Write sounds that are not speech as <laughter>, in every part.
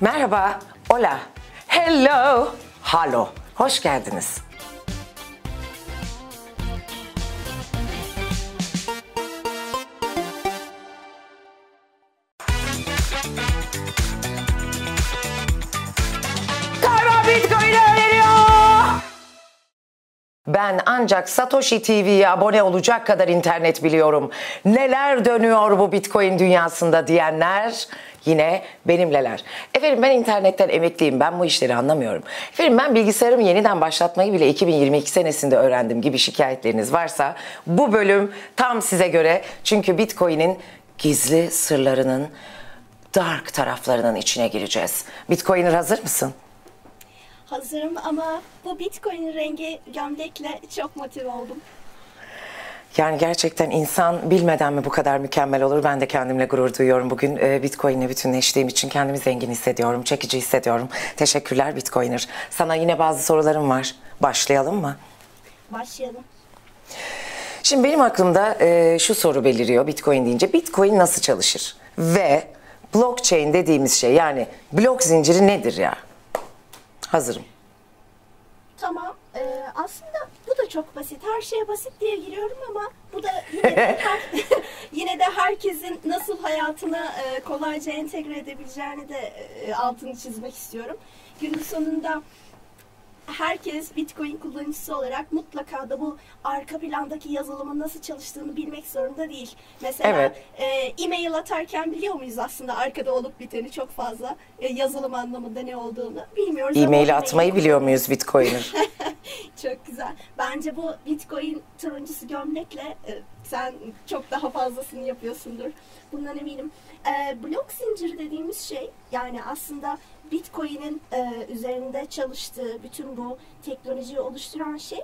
Merhaba, hola, hello, halo. Hoş geldiniz. Ben ancak Satoshi TV'ye abone olacak kadar internet biliyorum. Neler dönüyor bu Bitcoin dünyasında diyenler yine benimleler. Efendim ben internetten emekliyim. Ben bu işleri anlamıyorum. Efendim ben bilgisayarımı yeniden başlatmayı bile 2022 senesinde öğrendim gibi şikayetleriniz varsa bu bölüm tam size göre. Çünkü Bitcoin'in gizli sırlarının dark taraflarının içine gireceğiz. Bitcoiner hazır mısın? Hazırım ama bu Bitcoin rengi gömlekle çok motive oldum. Yani gerçekten insan bilmeden mi bu kadar mükemmel olur? Ben de kendimle gurur duyuyorum. Bugün e, Bitcoin'le bütünleştiğim için kendimi zengin hissediyorum, çekici hissediyorum. Teşekkürler Bitcoiner. Sana yine bazı sorularım var. Başlayalım mı? Başlayalım. Şimdi benim aklımda e, şu soru beliriyor Bitcoin deyince. Bitcoin nasıl çalışır? Ve blockchain dediğimiz şey yani blok zinciri nedir ya? Hazırım. Tamam. Ee, aslında bu da çok basit. Her şeye basit diye giriyorum ama bu da yine de, <laughs> her- <laughs> yine de herkesin nasıl hayatına e, kolayca entegre edebileceğini de e, altını çizmek istiyorum. Günün sonunda herkes Bitcoin kullanıcısı olarak mutlaka da bu arka plandaki yazılımın nasıl çalıştığını bilmek zorunda değil. Mesela Evet. e, e-mail atarken biliyor muyuz aslında arkada olup biteni çok fazla e, yazılım anlamında ne olduğunu bilmiyoruz. E-mail atmayı biliyor muyuz Bitcoiner? <laughs> <laughs> çok güzel. Bence bu Bitcoin turuncusu gömlekle e, sen çok daha fazlasını yapıyorsundur. Bundan eminim. E, blok zinciri dediğimiz şey yani aslında Bitcoin'in e, üzerinde çalıştığı bütün bu teknolojiyi oluşturan şey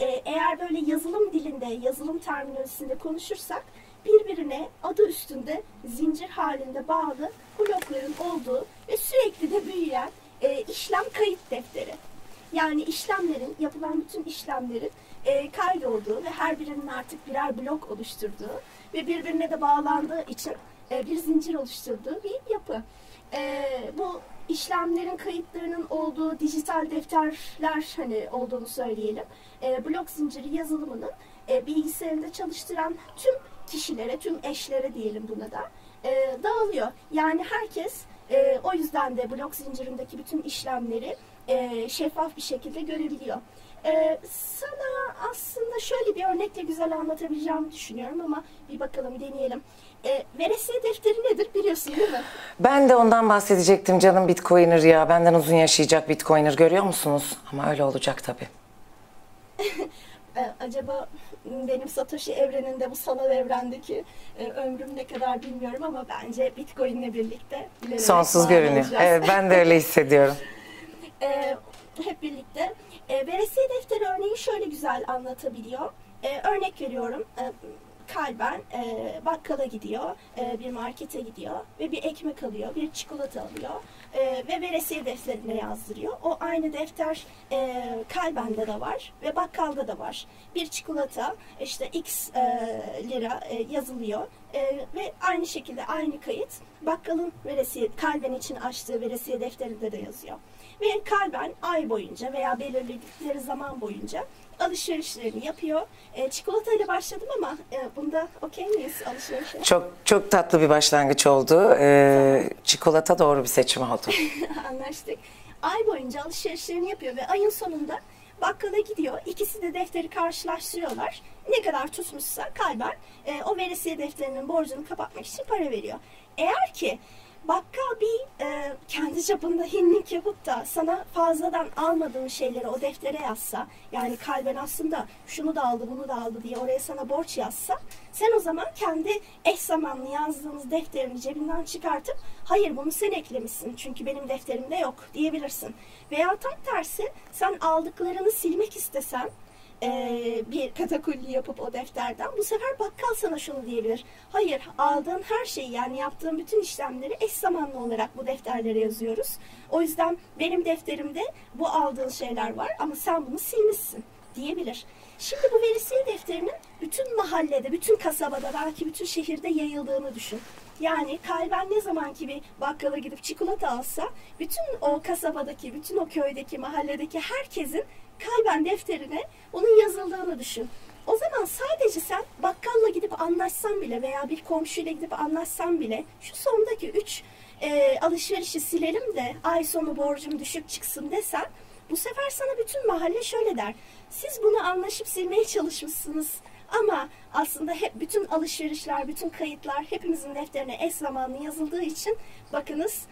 e, eğer böyle yazılım dilinde, yazılım terminolojisinde konuşursak birbirine adı üstünde zincir halinde bağlı blokların olduğu ve sürekli de büyüyen e, işlem kayıt defteri. Yani işlemlerin, yapılan bütün işlemlerin e, kaydolduğu ve her birinin artık birer blok oluşturduğu ve birbirine de bağlandığı için e, bir zincir oluşturduğu bir yapı. E, bu işlemlerin kayıtlarının olduğu dijital defterler hani olduğunu söyleyelim. E, blok zinciri yazılımının e, bilgisayarında çalıştıran tüm kişilere, tüm eşlere diyelim buna da e, dağılıyor. Yani herkes e, o yüzden de blok zincirindeki bütün işlemleri e, şeffaf bir şekilde görebiliyor. E, sana aslında şöyle bir örnekle güzel anlatabileceğimi düşünüyorum ama bir bakalım deneyelim. E, veresiye defteri nedir biliyorsun değil mi? Ben de ondan bahsedecektim canım Bitcoiner ya. Benden uzun yaşayacak Bitcoiner görüyor musunuz? Ama öyle olacak tabii. <laughs> E, acaba benim Satoshi evreninde bu sanal evrendeki e, ömrüm ne kadar bilmiyorum ama bence Bitcoin'le birlikte Sonsuz görünüyor. Evet ben de öyle hissediyorum. <laughs> e, hep birlikte. E, veresiye defteri örneği şöyle güzel anlatabiliyor. E, örnek veriyorum. E, kalben e, bakkala gidiyor, e, bir markete gidiyor ve bir ekmek alıyor, bir çikolata alıyor e, ve veresiye defterine yazdırıyor. O aynı defter e, kalbende de var ve bakkalda da var. Bir çikolata işte x e, lira e, yazılıyor e, ve aynı şekilde aynı kayıt bakkalın veresiye kalben için açtığı veresiye defterinde de yazıyor. Ve kalben ay boyunca veya belirledikleri zaman boyunca alışverişlerini yapıyor. E, çikolata ile başladım ama e, bunda okey miyiz alışverişe? Çok çok tatlı bir başlangıç oldu. Ee, çikolata doğru bir seçim oldu. <laughs> Anlaştık. Ay boyunca alışverişlerini yapıyor ve ayın sonunda bakkala gidiyor. İkisi de defteri karşılaştırıyorlar. Ne kadar tutmuşsa kalben e, o veresiye defterinin borcunu kapatmak için para veriyor. Eğer ki bakkal bir kendi çapında hinlik yapıp da sana fazladan almadığın şeyleri o deftere yazsa yani kalben aslında şunu da aldı bunu da aldı diye oraya sana borç yazsa sen o zaman kendi eş zamanlı yazdığınız defterini cebinden çıkartıp hayır bunu sen eklemişsin çünkü benim defterimde yok diyebilirsin. Veya tam tersi sen aldıklarını silmek istesen e, bir katakulli yapıp o defterden bu sefer bakkal sana şunu diyebilir. Hayır aldığın her şeyi yani yaptığın bütün işlemleri eş zamanlı olarak bu defterlere yazıyoruz. O yüzden benim defterimde bu aldığın şeyler var ama sen bunu silmişsin diyebilir. Şimdi bu verisiye defterinin bütün mahallede, bütün kasabada, belki bütün şehirde yayıldığını düşün. Yani kalben ne zaman ki bir bakkala gidip çikolata alsa bütün o kasabadaki, bütün o köydeki, mahalledeki herkesin kalben defterine onun yazıldığını düşün. O zaman sadece sen bakkalla gidip anlaşsan bile veya bir komşuyla gidip anlaşsan bile şu sondaki üç e, alışverişi silelim de ay sonu borcum düşük çıksın desen bu sefer sana bütün mahalle şöyle der. Siz bunu anlaşıp silmeye çalışmışsınız ama aslında hep bütün alışverişler, bütün kayıtlar hepimizin defterine eş zamanlı yazıldığı için bakınız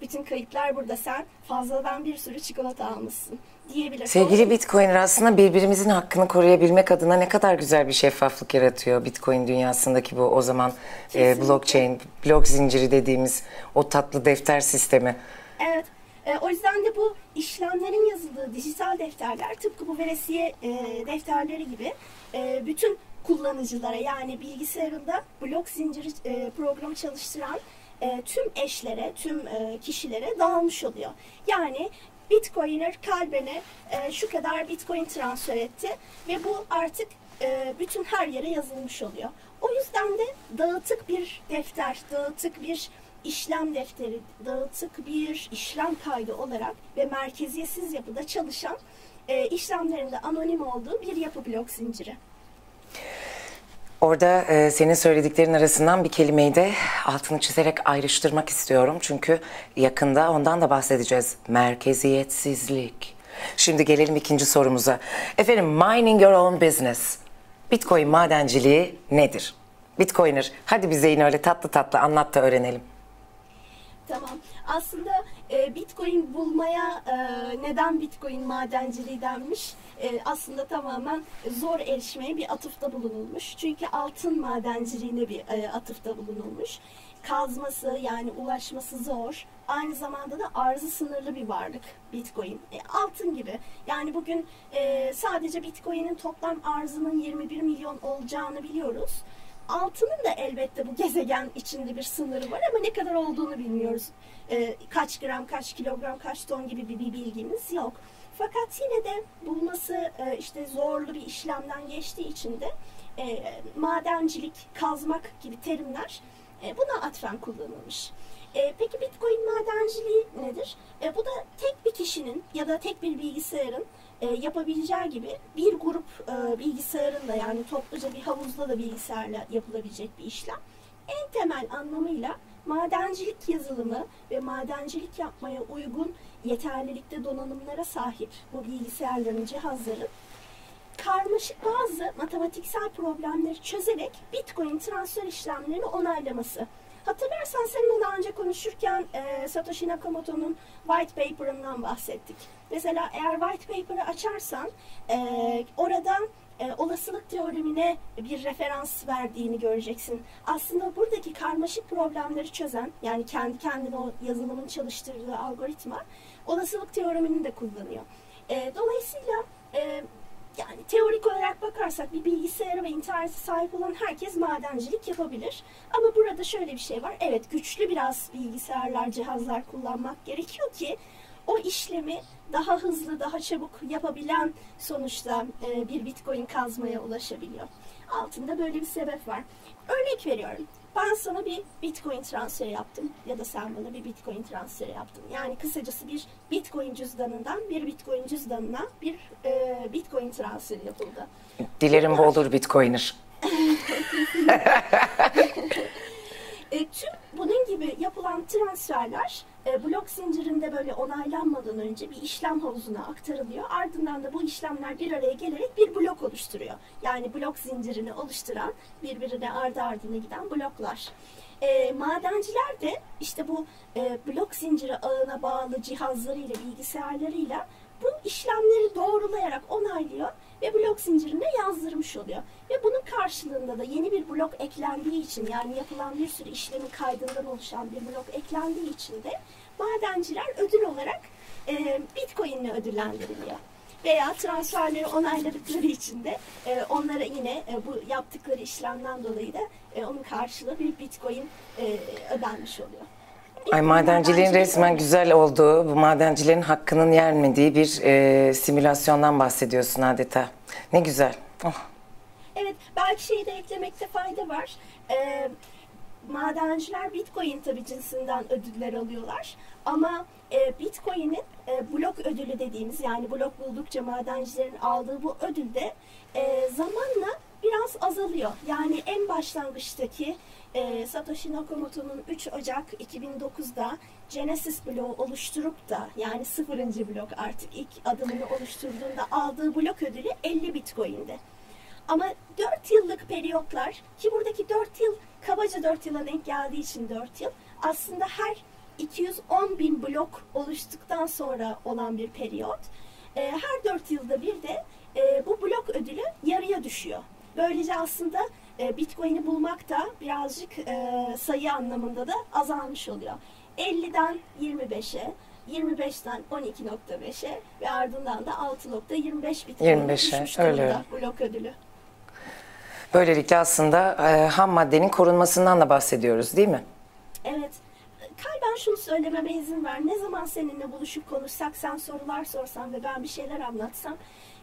bütün kayıtlar burada sen fazladan bir sürü çikolata almışsın diyebilir. Sevgili Bitcoiner aslında birbirimizin hakkını koruyabilmek adına ne kadar güzel bir şeffaflık yaratıyor Bitcoin dünyasındaki bu o zaman e, blockchain, blok zinciri dediğimiz o tatlı defter sistemi. Evet. E, o yüzden de bu işlemlerin yazıldığı dijital defterler tıpkı bu veresiye e, defterleri gibi e, bütün kullanıcılara yani bilgisayarında blok zinciri e, programı çalıştıran e, tüm eşlere, tüm e, kişilere dağılmış oluyor. Yani Bitcoiner kalbine e, şu kadar Bitcoin transfer etti ve bu artık e, bütün her yere yazılmış oluyor. O yüzden de dağıtık bir defter, dağıtık bir işlem defteri, dağıtık bir işlem kaydı olarak ve merkeziyetsiz yapıda çalışan e, işlemlerinde anonim olduğu bir yapı blok zinciri. Orada e, senin söylediklerin arasından bir kelimeyi de altını çizerek ayrıştırmak istiyorum. Çünkü yakında ondan da bahsedeceğiz. Merkeziyetsizlik. Şimdi gelelim ikinci sorumuza. Efendim mining your own business. Bitcoin madenciliği nedir? Bitcoiner hadi bize yine öyle tatlı tatlı anlat da öğrenelim. Tamam. Aslında e, Bitcoin bulmaya e, neden Bitcoin madenciliği denmiş? E, aslında tamamen zor erişmeye bir atıfta bulunulmuş. Çünkü altın madenciliğine bir e, atıfta bulunulmuş. Kazması yani ulaşması zor. Aynı zamanda da arzı sınırlı bir varlık Bitcoin. E, altın gibi. Yani bugün e, sadece Bitcoin'in toplam arzının 21 milyon olacağını biliyoruz. Altının da elbette bu gezegen içinde bir sınırı var ama ne kadar olduğunu bilmiyoruz. Ee, kaç gram, kaç kilogram, kaç ton gibi bir, bir bilgimiz yok. Fakat yine de bulması e, işte zorlu bir işlemden geçtiği için de e, madencilik, kazmak gibi terimler e, buna atfen kullanılmış. E, peki Bitcoin madenciliği nedir? E, bu da tek bir kişinin ya da tek bir bilgisayarın e, yapabileceği gibi bir grup e, bilgisayarın da yani topluca bir havuzda da bilgisayarla yapılabilecek bir işlem. En temel anlamıyla madencilik yazılımı ve madencilik yapmaya uygun yeterlilikte donanımlara sahip bu bilgisayarların, cihazların karmaşık bazı matematiksel problemleri çözerek Bitcoin transfer işlemlerini onaylaması. Hatırlarsan seninle daha önce konuşurken e, Satoshi Nakamoto'nun white paper'ından bahsettik. Mesela eğer white paper'ı açarsan e, orada e, olasılık teoremine bir referans verdiğini göreceksin. Aslında buradaki karmaşık problemleri çözen yani kendi kendine o yazılımın çalıştırdığı algoritma olasılık teoremini de kullanıyor. E, dolayısıyla e, yani teorik olarak bakarsak bir bilgisayara ve internete sahip olan herkes madencilik yapabilir. Ama burada şöyle bir şey var. Evet güçlü biraz bilgisayarlar, cihazlar kullanmak gerekiyor ki o işlemi daha hızlı, daha çabuk yapabilen sonuçta e, bir bitcoin kazmaya ulaşabiliyor. Altında böyle bir sebep var. Örnek veriyorum. Ben sana bir bitcoin transferi yaptım ya da sen bana bir bitcoin transferi yaptın. Yani kısacası bir bitcoin cüzdanından bir bitcoin cüzdanına bir e, bitcoin transferi yapıldı. Dilerim bu olur Bitcoiner. <laughs> Gibi yapılan transferler e, blok zincirinde böyle onaylanmadan önce bir işlem havuzuna aktarılıyor. Ardından da bu işlemler bir araya gelerek bir blok oluşturuyor. Yani blok zincirini oluşturan birbirine ardı ardına giden bloklar. E, madenciler de işte bu e, blok zinciri ağına bağlı cihazlarıyla, bilgisayarlarıyla bu işlemleri doğrulayarak onaylıyor ve blok zincirine yazdırmış oluyor. Ve bunun karşılığında da yeni bir blok eklendiği için yani yapılan bir sürü işlemin kaydından oluşan bir blok eklendiği için de madenciler ödül olarak e, Bitcoin ile ödüllendiriliyor. Veya transferleri onayladıkları için de e, onlara yine e, bu yaptıkları işlemden dolayı da e, onun karşılığı bir Bitcoin e, ödenmiş oluyor. Ay madenciliğin resmen güzel olduğu, bu madencilerin hakkının yenmediği bir e, simülasyondan bahsediyorsun adeta. Ne güzel. Oh. Evet, belki şeyi de eklemekte fayda var. Ee, madenciler Bitcoin tabii cinsinden ödüller alıyorlar. Ama e, Bitcoin'in e, blok ödülü dediğimiz yani blok buldukça madencilerin aldığı bu ödülde e, zamanla biraz azalıyor. Yani en başlangıçtaki e, Satoshi Nakamoto'nun 3 Ocak 2009'da Genesis bloğu oluşturup da yani sıfırıncı blok artık ilk adımını oluşturduğunda aldığı blok ödülü 50 Bitcoin'di. Ama 4 yıllık periyotlar ki buradaki 4 yıl kabaca 4 yıla denk geldiği için 4 yıl aslında her 210 bin blok oluştuktan sonra olan bir periyot. E, her 4 yılda bir de e, bu blok ödülü yarıya düşüyor. Böylece aslında e, Bitcoin'i bulmak da birazcık e, sayı anlamında da azalmış oluyor. 50'den 25'e, 25'ten 12.5'e ve ardından da 6.25 Bitcoin'e 25'e, düşmüş öyle. durumda blok ödülü. Böylelikle aslında e, ham maddenin korunmasından da bahsediyoruz değil mi? Evet. Kalben şunu söylememe izin ver. Ne zaman seninle buluşup konuşsak, sen sorular sorsan ve ben bir şeyler anlatsam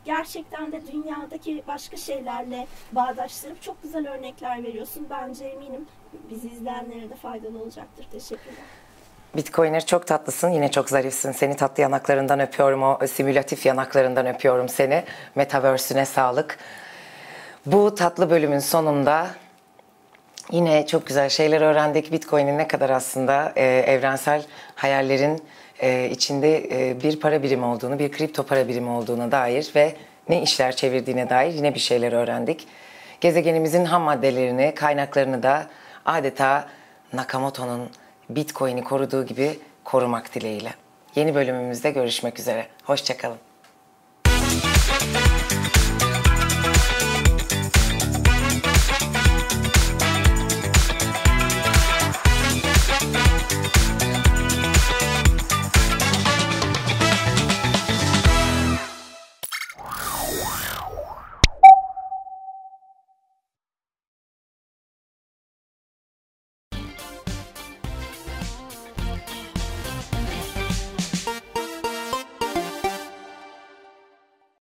gerçekten de dünyadaki başka şeylerle bağdaştırıp çok güzel örnekler veriyorsun. Bence eminim bizi izleyenlere de faydalı olacaktır. Teşekkürler. Bitcoiner çok tatlısın, yine çok zarifsin. Seni tatlı yanaklarından öpüyorum, o simülatif yanaklarından öpüyorum seni. Metaverse'üne sağlık. Bu tatlı bölümün sonunda yine çok güzel şeyler öğrendik. Bitcoin'in ne kadar aslında e, evrensel hayallerin e, içinde e, bir para birimi olduğunu, bir kripto para birimi olduğuna dair ve ne işler çevirdiğine dair yine bir şeyler öğrendik. Gezegenimizin ham maddelerini, kaynaklarını da adeta Nakamoto'nun Bitcoin'i koruduğu gibi korumak dileğiyle. Yeni bölümümüzde görüşmek üzere. Hoşçakalın.